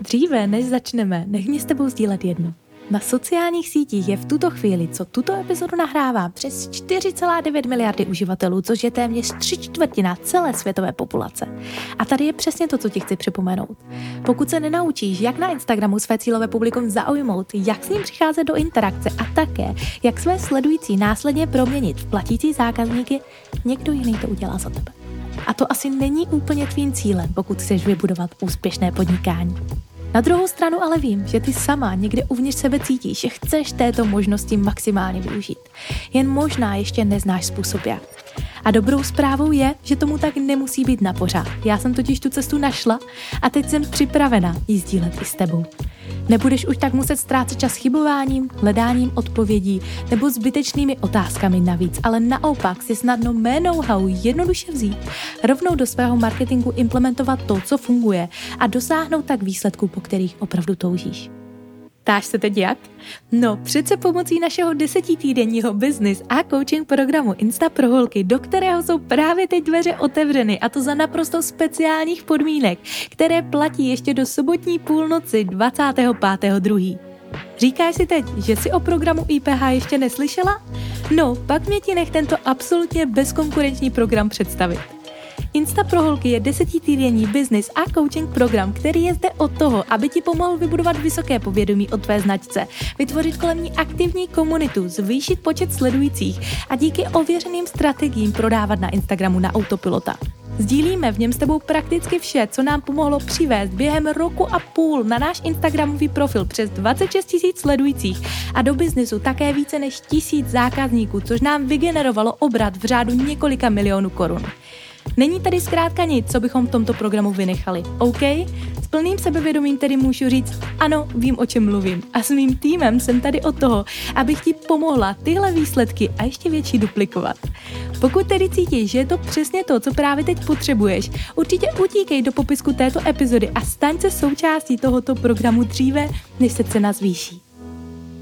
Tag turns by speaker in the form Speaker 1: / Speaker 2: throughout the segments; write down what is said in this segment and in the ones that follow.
Speaker 1: Dříve, než začneme, nech mě s tebou sdílet jedno. Na sociálních sítích je v tuto chvíli, co tuto epizodu nahrávám, přes 4,9 miliardy uživatelů, což je téměř tři čtvrtina celé světové populace. A tady je přesně to, co ti chci připomenout. Pokud se nenaučíš, jak na Instagramu své cílové publikum zaujmout, jak s ním přicházet do interakce a také, jak své sledující následně proměnit v platící zákazníky, někdo jiný to udělá za tebe. A to asi není úplně tvým cílem, pokud chceš vybudovat úspěšné podnikání. Na druhou stranu ale vím, že ty sama někde uvnitř sebe cítíš, že chceš této možnosti maximálně využít. Jen možná ještě neznáš způsob jak. A dobrou zprávou je, že tomu tak nemusí být na pořád. Já jsem totiž tu cestu našla a teď jsem připravena ji sdílet i s tebou. Nebudeš už tak muset ztrácet čas chybováním, hledáním odpovědí nebo zbytečnými otázkami navíc, ale naopak si snadno mé know-how jednoduše vzít, rovnou do svého marketingu implementovat to, co funguje a dosáhnout tak výsledků, po kterých opravdu toužíš. Ptáš se teď jak? No, přece pomocí našeho desetitýdenního business a coaching programu Insta pro holky, do kterého jsou právě teď dveře otevřeny a to za naprosto speciálních podmínek, které platí ještě do sobotní půlnoci 25.2. Říkáš si teď, že si o programu IPH ještě neslyšela? No, pak mě ti nech tento absolutně bezkonkurenční program představit. Insta pro holky je desetitýdenní business a coaching program, který je zde od toho, aby ti pomohl vybudovat vysoké povědomí o tvé značce, vytvořit kolem ní aktivní komunitu, zvýšit počet sledujících a díky ověřeným strategiím prodávat na Instagramu na autopilota. Sdílíme v něm s tebou prakticky vše, co nám pomohlo přivést během roku a půl na náš Instagramový profil přes 26 tisíc sledujících a do biznesu také více než tisíc zákazníků, což nám vygenerovalo obrat v řádu několika milionů korun. Není tady zkrátka nic, co bychom v tomto programu vynechali, OK? S plným sebevědomím tedy můžu říct, ano, vím, o čem mluvím. A s mým týmem jsem tady od toho, abych ti pomohla tyhle výsledky a ještě větší duplikovat. Pokud tedy cítíš, že je to přesně to, co právě teď potřebuješ, určitě utíkej do popisku této epizody a staň se součástí tohoto programu dříve, než se cena zvýší.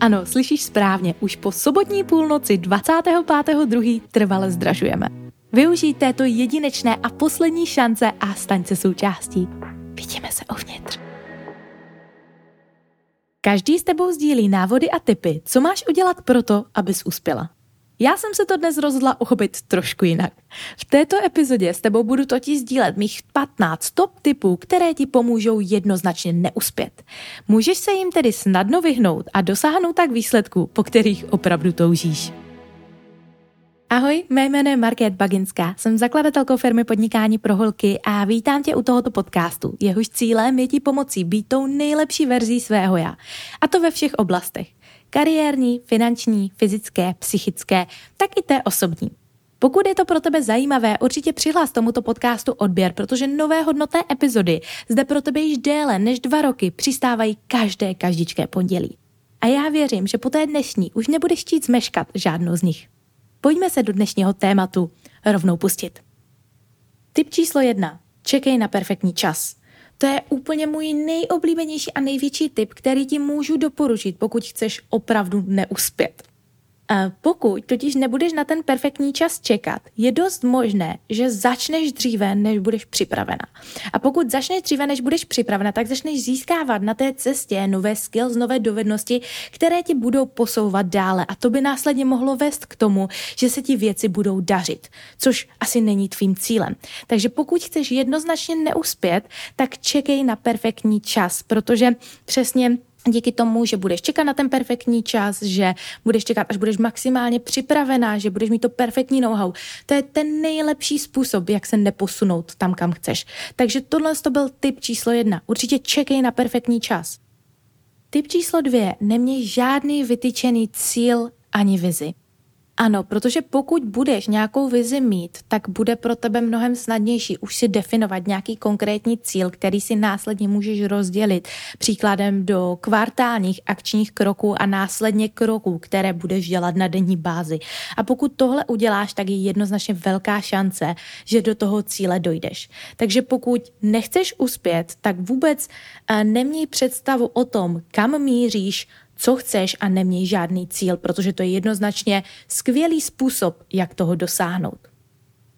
Speaker 1: Ano, slyšíš správně, už po sobotní půlnoci 25.2. trvale zdražujeme. Využij této jedinečné a poslední šance a staň se součástí. Vidíme se uvnitř. Každý s tebou sdílí návody a tipy, co máš udělat proto, abys uspěla. Já jsem se to dnes rozhodla uchopit trošku jinak. V této epizodě s tebou budu totiž sdílet mých 15 top tipů, které ti pomůžou jednoznačně neuspět. Můžeš se jim tedy snadno vyhnout a dosáhnout tak výsledků, po kterých opravdu toužíš. Ahoj, mé jméno je Market Baginská, jsem zakladatelkou firmy Podnikání pro holky a vítám tě u tohoto podcastu. Jehož cílem je ti pomocí být tou nejlepší verzí svého já. A to ve všech oblastech. Kariérní, finanční, fyzické, psychické, tak i té osobní. Pokud je to pro tebe zajímavé, určitě přihlás tomuto podcastu odběr, protože nové hodnotné epizody zde pro tebe již déle než dva roky přistávají každé každičké pondělí. A já věřím, že po té dnešní už nebudeš chtít zmeškat žádnou z nich. Pojďme se do dnešního tématu rovnou pustit. Tip číslo jedna. Čekej na perfektní čas. To je úplně můj nejoblíbenější a největší tip, který ti můžu doporučit, pokud chceš opravdu neuspět. Pokud totiž nebudeš na ten perfektní čas čekat, je dost možné, že začneš dříve, než budeš připravena. A pokud začneš dříve, než budeš připravena, tak začneš získávat na té cestě nové skills, nové dovednosti, které ti budou posouvat dále. A to by následně mohlo vést k tomu, že se ti věci budou dařit, což asi není tvým cílem. Takže pokud chceš jednoznačně neuspět, tak čekej na perfektní čas, protože přesně díky tomu, že budeš čekat na ten perfektní čas, že budeš čekat, až budeš maximálně připravená, že budeš mít to perfektní know-how. To je ten nejlepší způsob, jak se neposunout tam, kam chceš. Takže tohle to byl tip číslo jedna. Určitě čekej na perfektní čas. Tip číslo dvě. Neměj žádný vytyčený cíl ani vizi. Ano, protože pokud budeš nějakou vizi mít, tak bude pro tebe mnohem snadnější už si definovat nějaký konkrétní cíl, který si následně můžeš rozdělit příkladem do kvartálních akčních kroků a následně kroků, které budeš dělat na denní bázi. A pokud tohle uděláš, tak je jednoznačně velká šance, že do toho cíle dojdeš. Takže pokud nechceš uspět, tak vůbec eh, neměj představu o tom, kam míříš, co chceš a neměj žádný cíl, protože to je jednoznačně skvělý způsob, jak toho dosáhnout.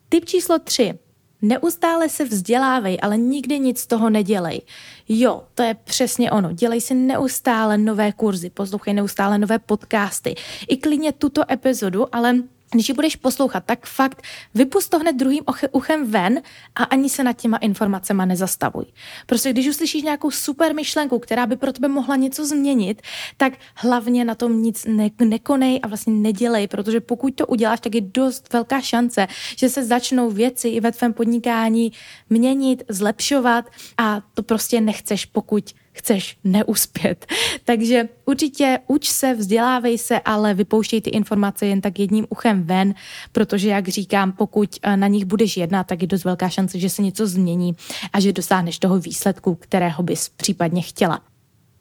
Speaker 1: Tip číslo 3. Neustále se vzdělávej, ale nikdy nic z toho nedělej. Jo, to je přesně ono. Dělej si neustále nové kurzy, poslouchej neustále nové podcasty. I klidně tuto epizodu, ale když ji budeš poslouchat, tak fakt vypust to hned druhým uchem ven a ani se nad těma informacema nezastavuj. Prostě když uslyšíš nějakou super myšlenku, která by pro tebe mohla něco změnit, tak hlavně na tom nic ne- nekonej a vlastně nedělej, protože pokud to uděláš, tak je dost velká šance, že se začnou věci i ve tvém podnikání měnit, zlepšovat a to prostě nechceš, pokud chceš neuspět. Takže určitě uč se, vzdělávej se, ale vypouštěj ty informace jen tak jedním uchem ven, protože, jak říkám, pokud eh, na nich budeš jednat, tak je dost velká šance, že se něco změní a že dosáhneš toho výsledku, kterého bys případně chtěla.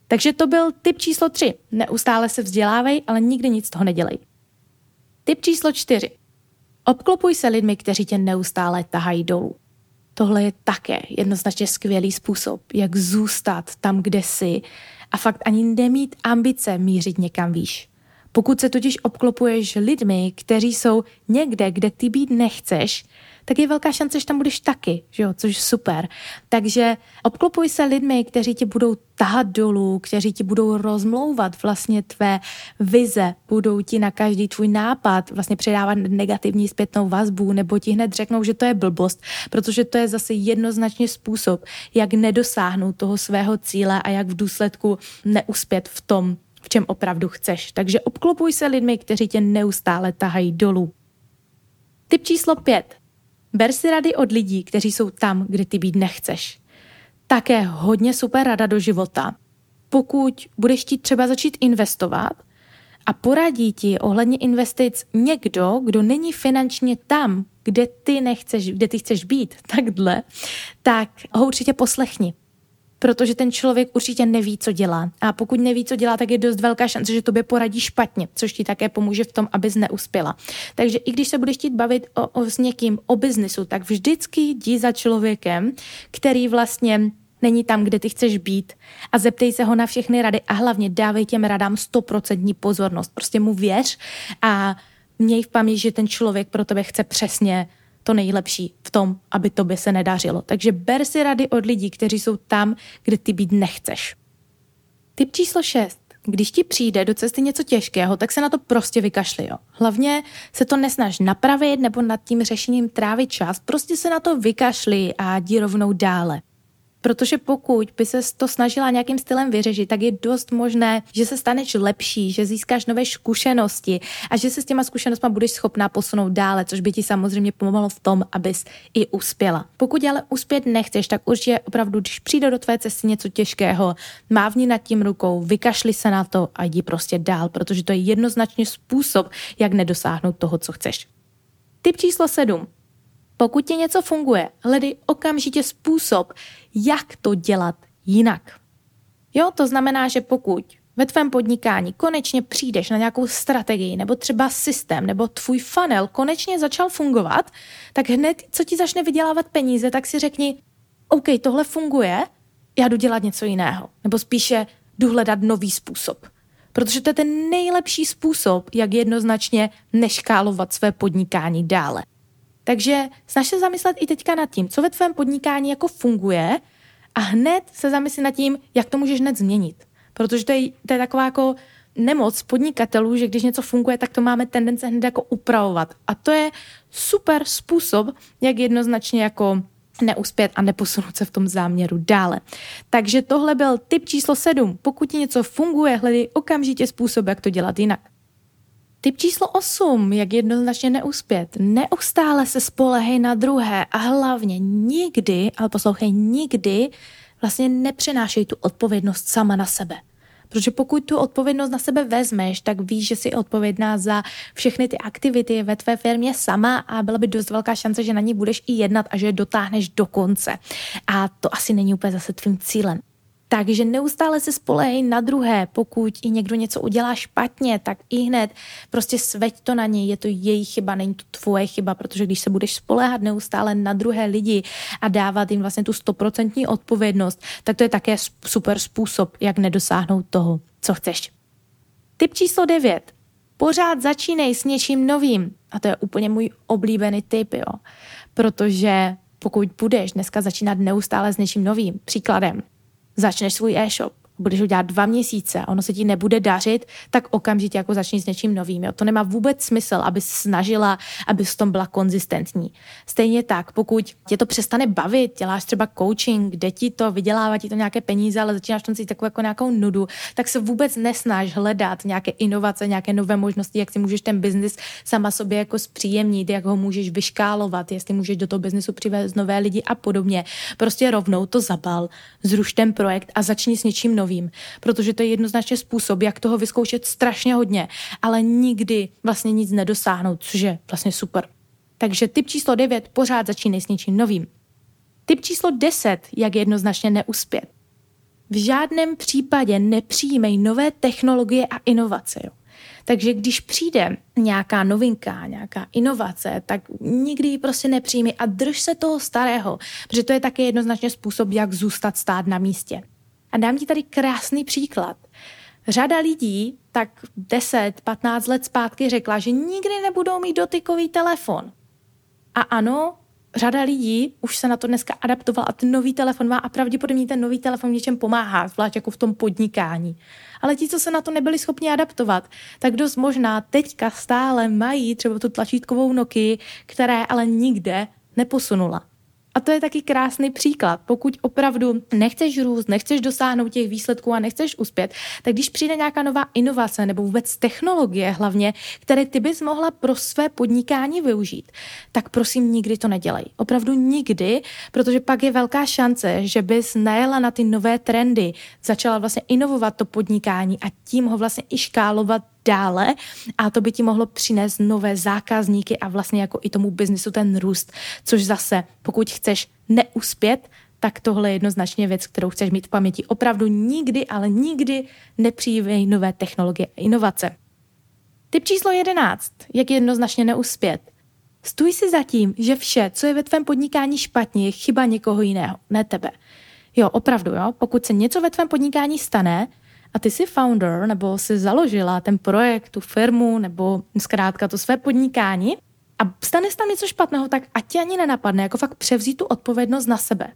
Speaker 1: Takže to byl tip číslo 3. Neustále se vzdělávej, ale nikdy nic z toho nedělej. Tip číslo 4. Obklopuj se lidmi, kteří tě neustále tahají dolů. Tohle je také jednoznačně skvělý způsob, jak zůstat tam, kde jsi a fakt ani nemít ambice mířit někam výš. Pokud se totiž obklopuješ lidmi, kteří jsou někde, kde ty být nechceš, tak je velká šance, že tam budeš taky, že jo, což je super. Takže obklopuj se lidmi, kteří tě budou tahat dolů, kteří ti budou rozmlouvat vlastně tvé vize, budou ti na každý tvůj nápad vlastně předávat negativní zpětnou vazbu, nebo ti hned řeknou, že to je blbost, protože to je zase jednoznačně způsob, jak nedosáhnout toho svého cíle a jak v důsledku neuspět v tom, v čem opravdu chceš. Takže obklopuj se lidmi, kteří tě neustále tahají dolů. Tip číslo pět. Ber si rady od lidí, kteří jsou tam, kde ty být nechceš. Také hodně super rada do života. Pokud budeš chtít třeba začít investovat a poradí ti ohledně investic někdo, kdo není finančně tam, kde ty nechceš, kde ty chceš být, takhle, tak ho určitě poslechni protože ten člověk určitě neví, co dělá. A pokud neví, co dělá, tak je dost velká šance, že tobě poradí špatně, což ti také pomůže v tom, abys neuspěla. Takže i když se budeš chtít bavit o, o, s někým o biznisu, tak vždycky jdi za člověkem, který vlastně není tam, kde ty chceš být a zeptej se ho na všechny rady a hlavně dávej těm radám stoprocentní pozornost. Prostě mu věř a měj v paměti, že ten člověk pro tebe chce přesně to nejlepší tom, aby tobě se nedařilo. Takže ber si rady od lidí, kteří jsou tam, kde ty být nechceš. Tip číslo 6. Když ti přijde do cesty něco těžkého, tak se na to prostě vykašli. Jo. Hlavně se to nesnaž napravit nebo nad tím řešením trávit čas, prostě se na to vykašli a jdi rovnou dále. Protože pokud by se to snažila nějakým stylem vyřešit, tak je dost možné, že se staneš lepší, že získáš nové zkušenosti a že se s těma zkušenostmi budeš schopná posunout dále, což by ti samozřejmě pomohlo v tom, abys i uspěla. Pokud ale uspět nechceš, tak určitě opravdu, když přijde do tvé cesty něco těžkého, mávni nad tím rukou, vykašli se na to a jdi prostě dál, protože to je jednoznačně způsob, jak nedosáhnout toho, co chceš. Tip číslo 7. Pokud ti něco funguje, hledej okamžitě způsob, jak to dělat jinak. Jo, to znamená, že pokud ve tvém podnikání konečně přijdeš na nějakou strategii nebo třeba systém nebo tvůj funnel konečně začal fungovat, tak hned, co ti začne vydělávat peníze, tak si řekni, OK, tohle funguje, já jdu dělat něco jiného. Nebo spíše jdu hledat nový způsob. Protože to je ten nejlepší způsob, jak jednoznačně neškálovat své podnikání dále. Takže snaž se zamyslet i teďka nad tím, co ve tvém podnikání jako funguje a hned se zamysli nad tím, jak to můžeš hned změnit. Protože to je, to je taková jako nemoc podnikatelů, že když něco funguje, tak to máme tendence hned jako upravovat. A to je super způsob, jak jednoznačně jako neuspět a neposunout se v tom záměru dále. Takže tohle byl tip číslo 7. Pokud ti něco funguje, hledej okamžitě způsob, jak to dělat jinak. Tip číslo 8, jak jednoznačně neuspět. Neustále se spolehej na druhé a hlavně nikdy, ale poslouchej, nikdy vlastně nepřenášej tu odpovědnost sama na sebe. Protože pokud tu odpovědnost na sebe vezmeš, tak víš, že jsi odpovědná za všechny ty aktivity ve tvé firmě sama a byla by dost velká šance, že na ní budeš i jednat a že je dotáhneš do konce. A to asi není úplně zase tvým cílem. Takže neustále se spolehej na druhé. Pokud i někdo něco udělá špatně, tak i hned prostě sveď to na něj. Je to její chyba, není to tvoje chyba, protože když se budeš spoléhat neustále na druhé lidi a dávat jim vlastně tu stoprocentní odpovědnost, tak to je také super způsob, jak nedosáhnout toho, co chceš. Tip číslo 9. Pořád začínej s něčím novým. A to je úplně můj oblíbený tip, jo. Protože pokud budeš dneska začínat neustále s něčím novým, příkladem, začneš svůj e-shop, budeš ho dělat dva měsíce ono se ti nebude dařit, tak okamžitě jako začni s něčím novým. Jo? To nemá vůbec smysl, aby snažila, aby v tom byla konzistentní. Stejně tak, pokud tě to přestane bavit, děláš třeba coaching, kde ti to vydělává ti to nějaké peníze, ale začínáš tam cítit takovou jako nějakou nudu, tak se vůbec nesnaž hledat nějaké inovace, nějaké nové možnosti, jak si můžeš ten biznis sama sobě jako zpříjemnit, jak ho můžeš vyškálovat, jestli můžeš do toho biznesu přivést nové lidi a podobně. Prostě rovnou to zabal, zruš ten projekt a začni s něčím novým novým, protože to je jednoznačně způsob, jak toho vyzkoušet strašně hodně, ale nikdy vlastně nic nedosáhnout, což je vlastně super. Takže typ číslo 9 pořád začínej s něčím novým. Typ číslo 10, jak jednoznačně neuspět. V žádném případě nepřijímej nové technologie a inovace. Jo. Takže když přijde nějaká novinka, nějaká inovace, tak nikdy ji prostě nepřijmi a drž se toho starého, protože to je také jednoznačně způsob, jak zůstat stát na místě. A dám ti tady krásný příklad. Řada lidí tak 10-15 let zpátky řekla, že nikdy nebudou mít dotykový telefon. A ano, řada lidí už se na to dneska adaptovala a ten nový telefon má a pravděpodobně ten nový telefon něčem pomáhá, zvlášť jako v tom podnikání. Ale ti, co se na to nebyli schopni adaptovat, tak dost možná teďka stále mají třeba tu tlačítkovou noky, které ale nikde neposunula. A to je taky krásný příklad. Pokud opravdu nechceš růst, nechceš dosáhnout těch výsledků a nechceš uspět, tak když přijde nějaká nová inovace nebo vůbec technologie hlavně, které ty bys mohla pro své podnikání využít, tak prosím nikdy to nedělej. Opravdu nikdy, protože pak je velká šance, že bys najela na ty nové trendy, začala vlastně inovovat to podnikání a tím ho vlastně i škálovat dále a to by ti mohlo přinést nové zákazníky a vlastně jako i tomu biznisu ten růst, což zase, pokud chceš neuspět, tak tohle je jednoznačně věc, kterou chceš mít v paměti. Opravdu nikdy, ale nikdy nepřijívej nové technologie a inovace. Typ číslo 11. Jak jednoznačně neuspět. Stůj si za tím, že vše, co je ve tvém podnikání špatně, je chyba někoho jiného, ne tebe. Jo, opravdu, jo. Pokud se něco ve tvém podnikání stane, a ty jsi founder, nebo jsi založila ten projekt, tu firmu, nebo zkrátka to své podnikání a stane se tam něco špatného, tak ať tě ani nenapadne, jako fakt převzít tu odpovědnost na sebe.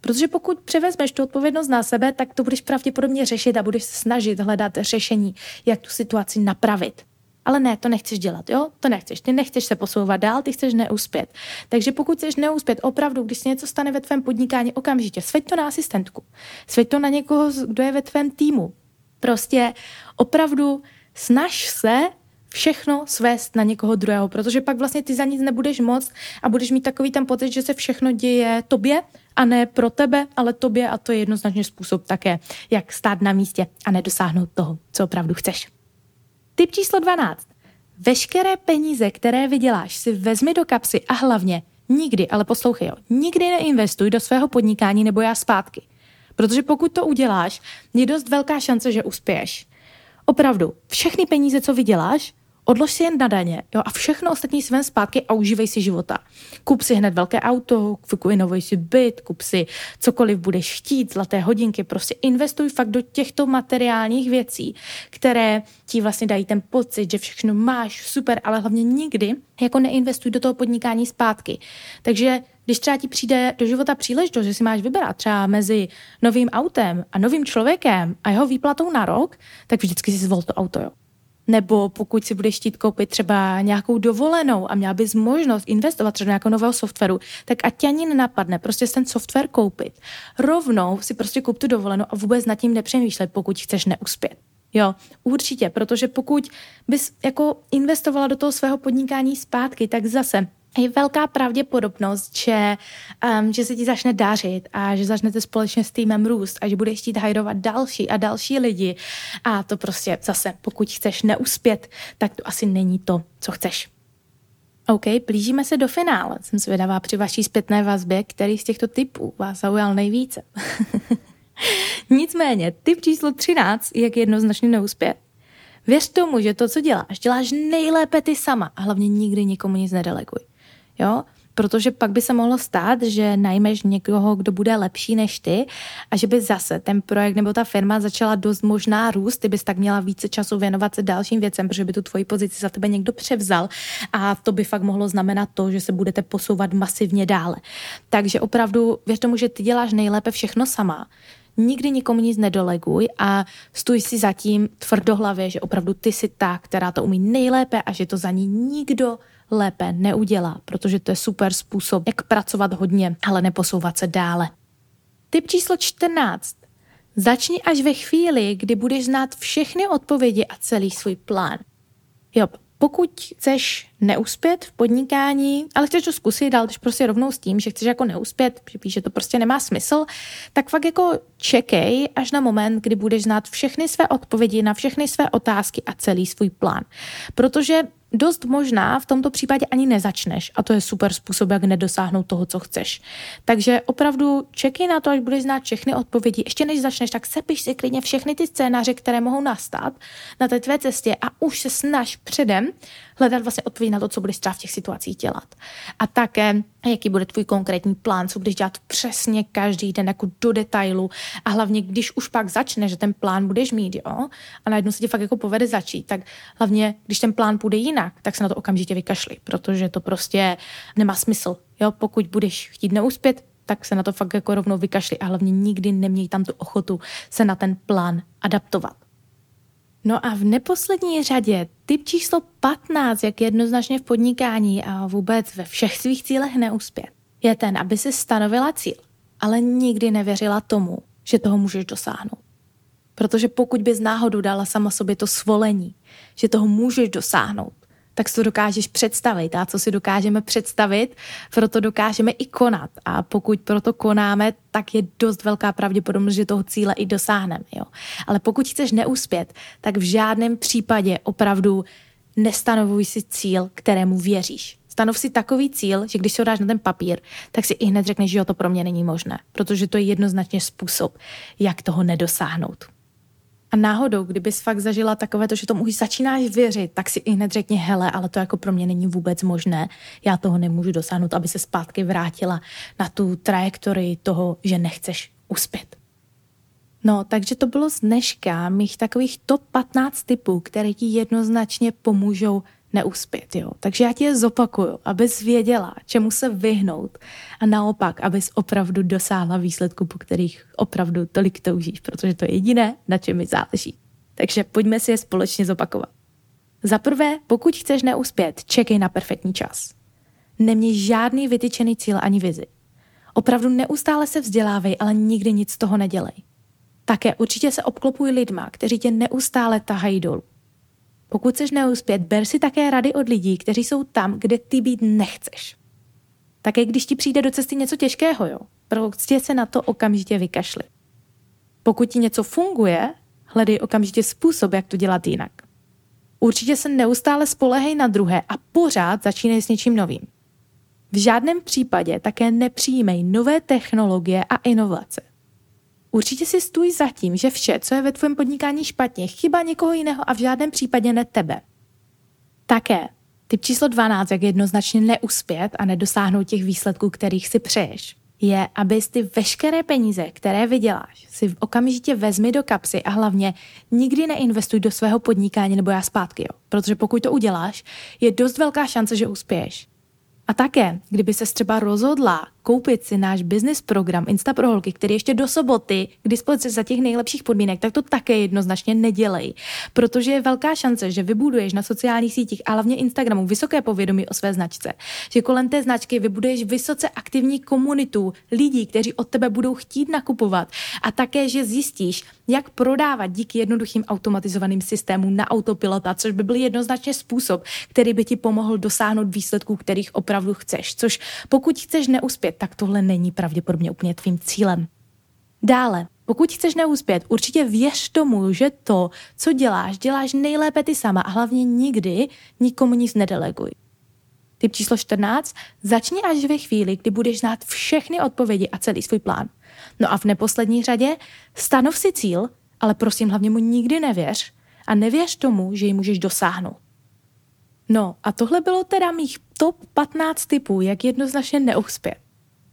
Speaker 1: Protože pokud převezmeš tu odpovědnost na sebe, tak to budeš pravděpodobně řešit a budeš snažit hledat řešení, jak tu situaci napravit. Ale ne, to nechceš dělat, jo? To nechceš. Ty nechceš se posouvat dál, ty chceš neuspět. Takže pokud chceš neuspět, opravdu, když se něco stane ve tvém podnikání, okamžitě sveď to na asistentku. Sveď to na někoho, kdo je ve tvém týmu. Prostě opravdu snaž se všechno svést na někoho druhého, protože pak vlastně ty za nic nebudeš moc a budeš mít takový ten pocit, že se všechno děje tobě a ne pro tebe, ale tobě a to je jednoznačně způsob také, jak stát na místě a nedosáhnout toho, co opravdu chceš. Tip číslo 12. Veškeré peníze, které vyděláš, si vezmi do kapsy a hlavně nikdy, ale poslouchej jo, nikdy neinvestuj do svého podnikání nebo já zpátky. Protože pokud to uděláš, je dost velká šance, že uspěješ. Opravdu, všechny peníze, co vyděláš, Odlož si jen na daně jo, a všechno ostatní si zpátky a užívej si života. Kup si hned velké auto, inovoj si byt, kup si cokoliv budeš chtít, zlaté hodinky, prostě investuj fakt do těchto materiálních věcí, které ti vlastně dají ten pocit, že všechno máš super, ale hlavně nikdy jako neinvestuj do toho podnikání zpátky. Takže když třeba ti přijde do života příležitost, že si máš vybrat třeba mezi novým autem a novým člověkem a jeho výplatou na rok, tak vždycky si zvol to auto, jo. Nebo pokud si budeš chtít koupit třeba nějakou dovolenou a měla bys možnost investovat třeba do nějakého nového softwaru, tak ať tě ani nenapadne prostě ten software koupit. Rovnou si prostě kup tu dovolenou a vůbec nad tím nepřemýšlet, pokud chceš neuspět. Jo, určitě, protože pokud bys jako investovala do toho svého podnikání zpátky, tak zase je velká pravděpodobnost, že, um, že se ti začne dařit a že začnete společně s týmem růst a že budeš chtít hajrovat další a další lidi. A to prostě zase, pokud chceš neuspět, tak to asi není to, co chceš. OK, blížíme se do finále. Jsem zvědavá při vaší zpětné vazbě, který z těchto typů vás zaujal nejvíce. Nicméně, typ číslo 13, jak jednoznačně neuspět. Věř tomu, že to, co děláš, děláš nejlépe ty sama a hlavně nikdy nikomu nic nedeleguj. Jo? protože pak by se mohlo stát, že najmeš někoho, kdo bude lepší než ty a že by zase ten projekt nebo ta firma začala dost možná růst, ty bys tak měla více času věnovat se dalším věcem, protože by tu tvoji pozici za tebe někdo převzal a to by fakt mohlo znamenat to, že se budete posouvat masivně dále. Takže opravdu věř tomu, že ty děláš nejlépe všechno sama nikdy nikomu nic nedeleguj a stůj si zatím tvrdohlavě, že opravdu ty jsi ta, která to umí nejlépe a že to za ní nikdo lépe neudělá, protože to je super způsob, jak pracovat hodně, ale neposouvat se dále. Typ číslo 14. Začni až ve chvíli, kdy budeš znát všechny odpovědi a celý svůj plán. Jo, pokud chceš neuspět v podnikání, ale chceš to zkusit, ale prostě rovnou s tím, že chceš jako neuspět, že víš, že to prostě nemá smysl, tak fakt jako čekej až na moment, kdy budeš znát všechny své odpovědi na všechny své otázky a celý svůj plán. Protože dost možná v tomto případě ani nezačneš a to je super způsob, jak nedosáhnout toho, co chceš. Takže opravdu čekej na to, až budeš znát všechny odpovědi. Ještě než začneš, tak sepiš si klidně všechny ty scénáře, které mohou nastat na té tvé cestě a už se snaž předem hledat vlastně odpovědi na to, co budeš třeba v těch situacích dělat. A také, jaký bude tvůj konkrétní plán, co budeš dělat přesně každý den jako do detailu a hlavně, když už pak začne, že ten plán budeš mít, jo, a najednou se ti fakt jako povede začít, tak hlavně, když ten plán půjde jinak, tak se na to okamžitě vykašli, protože to prostě nemá smysl. Jo, pokud budeš chtít neuspět, tak se na to fakt jako rovnou vykašli a hlavně nikdy neměj tam tu ochotu se na ten plán adaptovat. No a v neposlední řadě typ číslo 15, jak jednoznačně v podnikání a vůbec ve všech svých cílech neuspět, je ten, aby si stanovila cíl, ale nikdy nevěřila tomu, že toho můžeš dosáhnout. Protože pokud bys náhodou dala sama sobě to svolení, že toho můžeš dosáhnout, tak si to dokážeš představit. A co si dokážeme představit, proto dokážeme i konat. A pokud proto konáme, tak je dost velká pravděpodobnost, že toho cíle i dosáhneme. Jo. Ale pokud chceš neuspět, tak v žádném případě opravdu nestanovuj si cíl, kterému věříš. Stanov si takový cíl, že když se ho dáš na ten papír, tak si i hned řekneš, že jo, to pro mě není možné, protože to je jednoznačně způsob, jak toho nedosáhnout. A náhodou, kdybys fakt zažila takové to, že tomu už začínáš věřit, tak si i hned řekni, hele, ale to jako pro mě není vůbec možné, já toho nemůžu dosáhnout, aby se zpátky vrátila na tu trajektorii toho, že nechceš uspět. No, takže to bylo z dneška mých takových top 15 typů, které ti jednoznačně pomůžou neuspět. Jo? Takže já ti je zopakuju, abys věděla, čemu se vyhnout a naopak, abys opravdu dosáhla výsledku, po kterých opravdu tolik toužíš, protože to je jediné, na čem mi záleží. Takže pojďme si je společně zopakovat. Za prvé, pokud chceš neuspět, čekej na perfektní čas. Neměj žádný vytyčený cíl ani vizi. Opravdu neustále se vzdělávej, ale nikdy nic z toho nedělej. Také určitě se obklopuj lidma, kteří tě neustále tahají dolů. Pokud chceš neuspět, ber si také rady od lidí, kteří jsou tam, kde ty být nechceš. Také když ti přijde do cesty něco těžkého, jo, prostě se na to okamžitě vykašli. Pokud ti něco funguje, hledej okamžitě způsob, jak to dělat jinak. Určitě se neustále spolehej na druhé a pořád začínej s něčím novým. V žádném případě také nepřijímej nové technologie a inovace. Určitě si stůj za tím, že vše, co je ve tvém podnikání špatně, chyba někoho jiného a v žádném případě ne tebe. Také typ číslo 12, jak jednoznačně neuspět a nedosáhnout těch výsledků, kterých si přeješ, je, abys ty veškeré peníze, které vyděláš, si okamžitě vezmi do kapsy a hlavně nikdy neinvestuj do svého podnikání nebo já zpátky, jo. Protože pokud to uděláš, je dost velká šance, že uspěješ. A také, kdyby se třeba rozhodla koupit si náš business program Insta pro holky, který ještě do soboty k dispozici za těch nejlepších podmínek, tak to také jednoznačně nedělej. Protože je velká šance, že vybuduješ na sociálních sítích a hlavně Instagramu vysoké povědomí o své značce. Že kolem té značky vybuduješ vysoce aktivní komunitu lidí, kteří od tebe budou chtít nakupovat. A také, že zjistíš, jak prodávat díky jednoduchým automatizovaným systémům na autopilota, což by byl jednoznačně způsob, který by ti pomohl dosáhnout výsledků, kterých opravdu chceš. Což pokud chceš neuspět, tak tohle není pravděpodobně úplně tvým cílem. Dále, pokud chceš neuspět, určitě věř tomu, že to, co děláš, děláš nejlépe ty sama a hlavně nikdy nikomu nic nedeleguj. Typ číslo 14. Začni až ve chvíli, kdy budeš znát všechny odpovědi a celý svůj plán. No a v neposlední řadě stanov si cíl, ale prosím hlavně mu nikdy nevěř a nevěř tomu, že ji můžeš dosáhnout. No a tohle bylo teda mých top 15 typů, jak jednoznačně neuspět.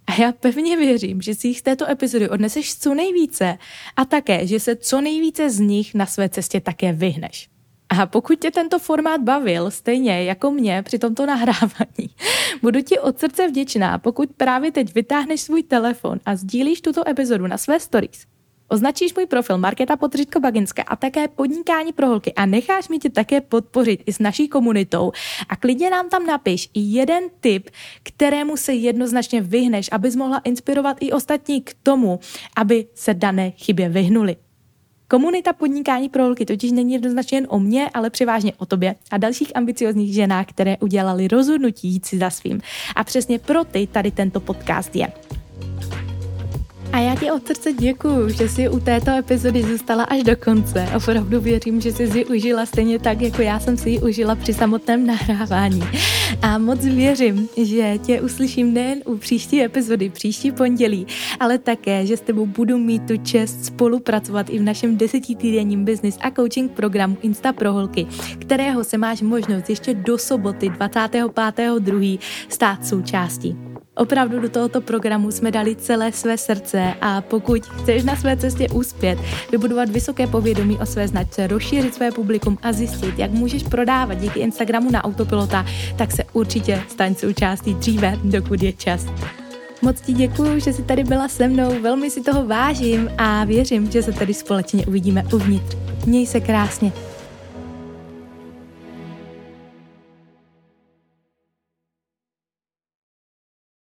Speaker 1: A já pevně věřím, že si jich z této epizody odneseš co nejvíce a také, že se co nejvíce z nich na své cestě také vyhneš. A pokud tě tento formát bavil, stejně jako mě při tomto nahrávání, budu ti od srdce vděčná, pokud právě teď vytáhneš svůj telefon a sdílíš tuto epizodu na své stories. Označíš můj profil Markéta Potřitko Baginská a také podnikání pro holky a necháš mi tě také podpořit i s naší komunitou a klidně nám tam napiš jeden tip, kterému se jednoznačně vyhneš, abys mohla inspirovat i ostatní k tomu, aby se dané chybě vyhnuli. Komunita podnikání pro holky totiž není jednoznačně jen o mně, ale převážně o tobě a dalších ambiciozních ženách, které udělali rozhodnutí jít si za svým. A přesně pro ty tady tento podcast je. A já ti od srdce děkuju, že jsi u této epizody zůstala až do konce. Opravdu věřím, že jsi ji užila stejně tak, jako já jsem si ji užila při samotném nahrávání. A moc věřím, že tě uslyším nejen u příští epizody, příští pondělí, ale také, že s tebou budu mít tu čest spolupracovat i v našem desetitýdenním business a coaching programu Insta pro holky, kterého se máš možnost ještě do soboty 25.2. stát součástí. Opravdu do tohoto programu jsme dali celé své srdce a pokud chceš na své cestě úspět, vybudovat vysoké povědomí o své značce, rozšířit své publikum a zjistit, jak můžeš prodávat díky Instagramu na autopilota, tak se určitě staň součástí dříve, dokud je čas. Moc ti děkuji, že jsi tady byla se mnou, velmi si toho vážím a věřím, že se tady společně uvidíme uvnitř. Měj se krásně.